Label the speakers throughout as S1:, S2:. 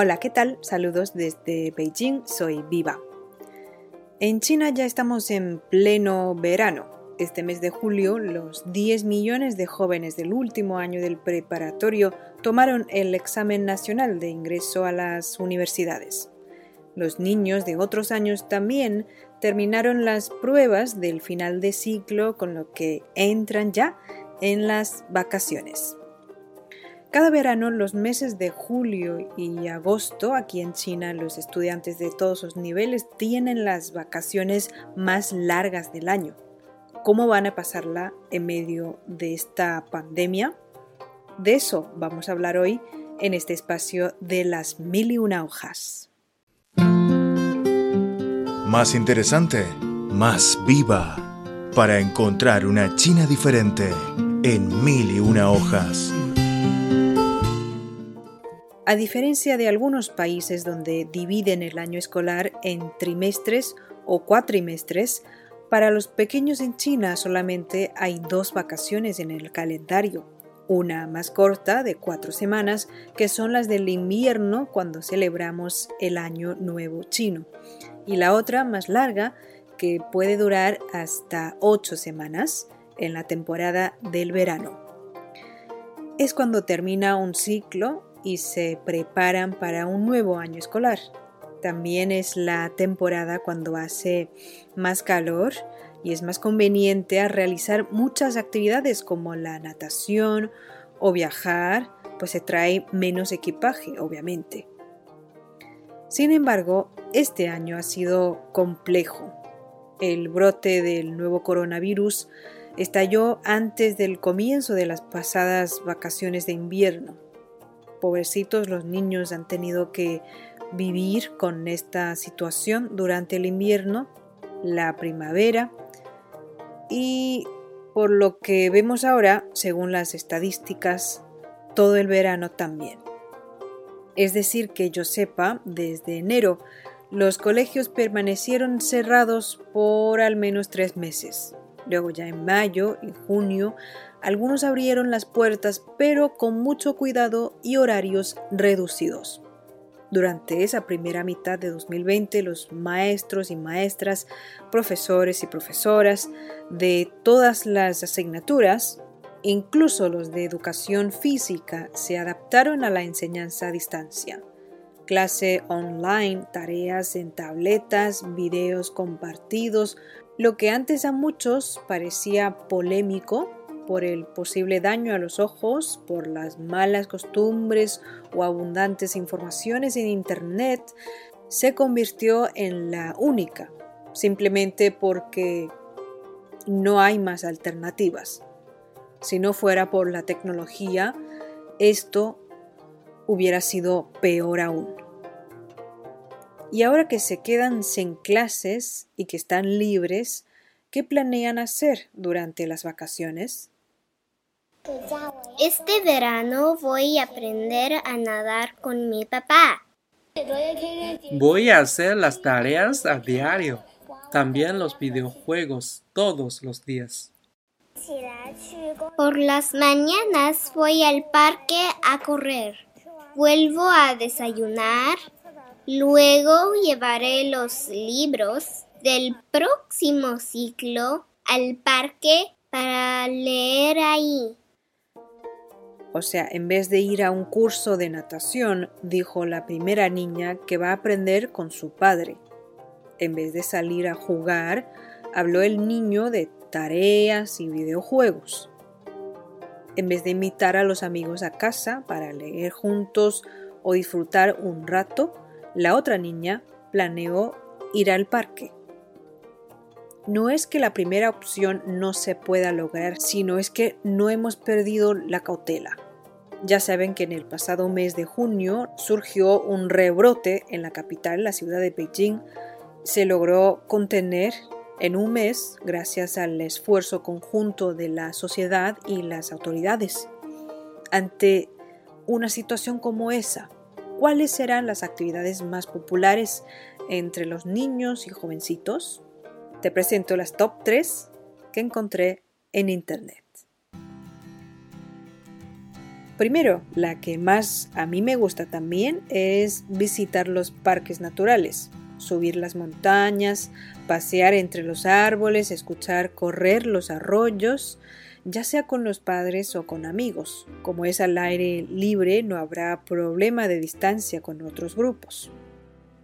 S1: Hola, ¿qué tal? Saludos desde Beijing, soy Viva. En China ya estamos en pleno verano. Este mes de julio, los 10 millones de jóvenes del último año del preparatorio tomaron el examen nacional de ingreso a las universidades. Los niños de otros años también terminaron las pruebas del final de ciclo, con lo que entran ya en las vacaciones. Cada verano, los meses de julio y agosto, aquí en China, los estudiantes de todos los niveles tienen las vacaciones más largas del año. ¿Cómo van a pasarla en medio de esta pandemia? De eso vamos a hablar hoy en este espacio de las mil y una hojas.
S2: Más interesante, más viva, para encontrar una China diferente en mil y una hojas.
S1: A diferencia de algunos países donde dividen el año escolar en trimestres o cuatrimestres, para los pequeños en China solamente hay dos vacaciones en el calendario, una más corta de cuatro semanas, que son las del invierno cuando celebramos el Año Nuevo Chino, y la otra más larga, que puede durar hasta ocho semanas en la temporada del verano. Es cuando termina un ciclo y se preparan para un nuevo año escolar. También es la temporada cuando hace más calor y es más conveniente a realizar muchas actividades como la natación o viajar, pues se trae menos equipaje, obviamente. Sin embargo, este año ha sido complejo. El brote del nuevo coronavirus estalló antes del comienzo de las pasadas vacaciones de invierno pobrecitos los niños han tenido que vivir con esta situación durante el invierno, la primavera y por lo que vemos ahora, según las estadísticas, todo el verano también. Es decir, que yo sepa, desde enero los colegios permanecieron cerrados por al menos tres meses. Luego ya en mayo y junio algunos abrieron las puertas pero con mucho cuidado y horarios reducidos. Durante esa primera mitad de 2020, los maestros y maestras, profesores y profesoras de todas las asignaturas, incluso los de educación física, se adaptaron a la enseñanza a distancia. Clase online, tareas en tabletas, videos compartidos, lo que antes a muchos parecía polémico por el posible daño a los ojos, por las malas costumbres o abundantes informaciones en Internet, se convirtió en la única, simplemente porque no hay más alternativas. Si no fuera por la tecnología, esto hubiera sido peor aún. Y ahora que se quedan sin clases y que están libres, ¿qué planean hacer durante las vacaciones?
S3: Este verano voy a aprender a nadar con mi papá.
S4: Voy a hacer las tareas a diario, también los videojuegos todos los días.
S3: Por las mañanas voy al parque a correr. Vuelvo a desayunar. Luego llevaré los libros del próximo ciclo al parque para leer ahí.
S1: O sea, en vez de ir a un curso de natación, dijo la primera niña que va a aprender con su padre. En vez de salir a jugar, habló el niño de tareas y videojuegos. En vez de invitar a los amigos a casa para leer juntos o disfrutar un rato, la otra niña planeó ir al parque. No es que la primera opción no se pueda lograr, sino es que no hemos perdido la cautela. Ya saben que en el pasado mes de junio surgió un rebrote en la capital, la ciudad de Beijing. Se logró contener en un mes gracias al esfuerzo conjunto de la sociedad y las autoridades. Ante una situación como esa, ¿cuáles serán las actividades más populares entre los niños y jovencitos? Te presento las top 3 que encontré en Internet. Primero, la que más a mí me gusta también es visitar los parques naturales, subir las montañas, pasear entre los árboles, escuchar correr los arroyos, ya sea con los padres o con amigos. Como es al aire libre, no habrá problema de distancia con otros grupos.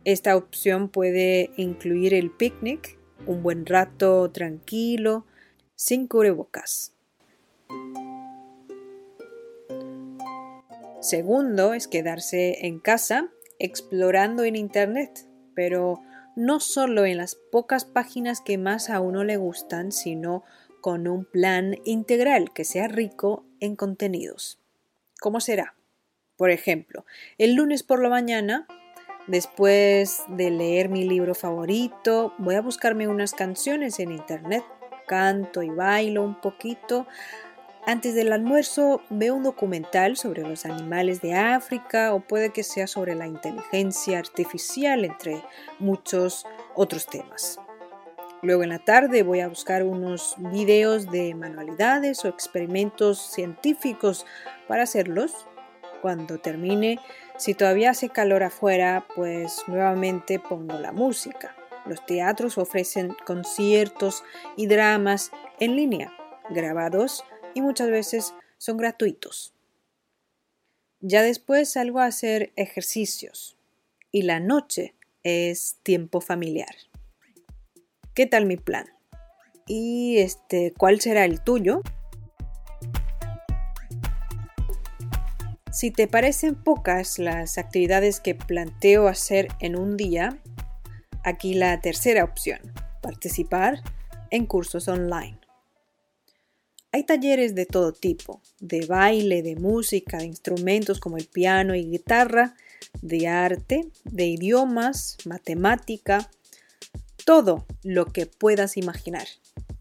S1: Esta opción puede incluir el picnic, un buen rato tranquilo, sin cubrebocas. Segundo es quedarse en casa explorando en Internet, pero no solo en las pocas páginas que más a uno le gustan, sino con un plan integral que sea rico en contenidos. ¿Cómo será? Por ejemplo, el lunes por la mañana, después de leer mi libro favorito, voy a buscarme unas canciones en internet, canto y bailo un poquito antes del almuerzo veo un documental sobre los animales de África o puede que sea sobre la inteligencia artificial, entre muchos otros temas. Luego en la tarde voy a buscar unos videos de manualidades o experimentos científicos para hacerlos. Cuando termine, si todavía hace calor afuera, pues nuevamente pongo la música. Los teatros ofrecen conciertos y dramas en línea, grabados y muchas veces son gratuitos. Ya después salgo a hacer ejercicios y la noche es tiempo familiar. ¿Qué tal mi plan? ¿Y este cuál será el tuyo? Si te parecen pocas las actividades que planteo hacer en un día, aquí la tercera opción, participar en cursos online. Hay talleres de todo tipo, de baile, de música, de instrumentos como el piano y guitarra, de arte, de idiomas, matemática, todo lo que puedas imaginar.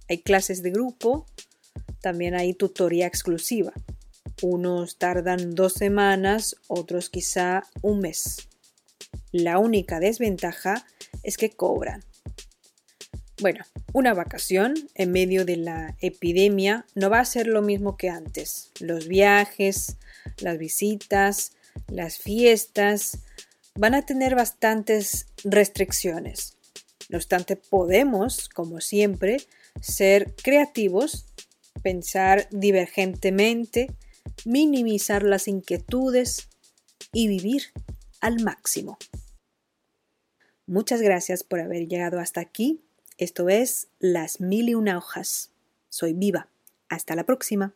S1: Hay clases de grupo, también hay tutoría exclusiva. Unos tardan dos semanas, otros quizá un mes. La única desventaja es que cobran. Bueno, una vacación en medio de la epidemia no va a ser lo mismo que antes. Los viajes, las visitas, las fiestas van a tener bastantes restricciones. No obstante, podemos, como siempre, ser creativos, pensar divergentemente, minimizar las inquietudes y vivir al máximo. Muchas gracias por haber llegado hasta aquí esto es Las Mil y Una Hojas. Soy Viva. Hasta la próxima.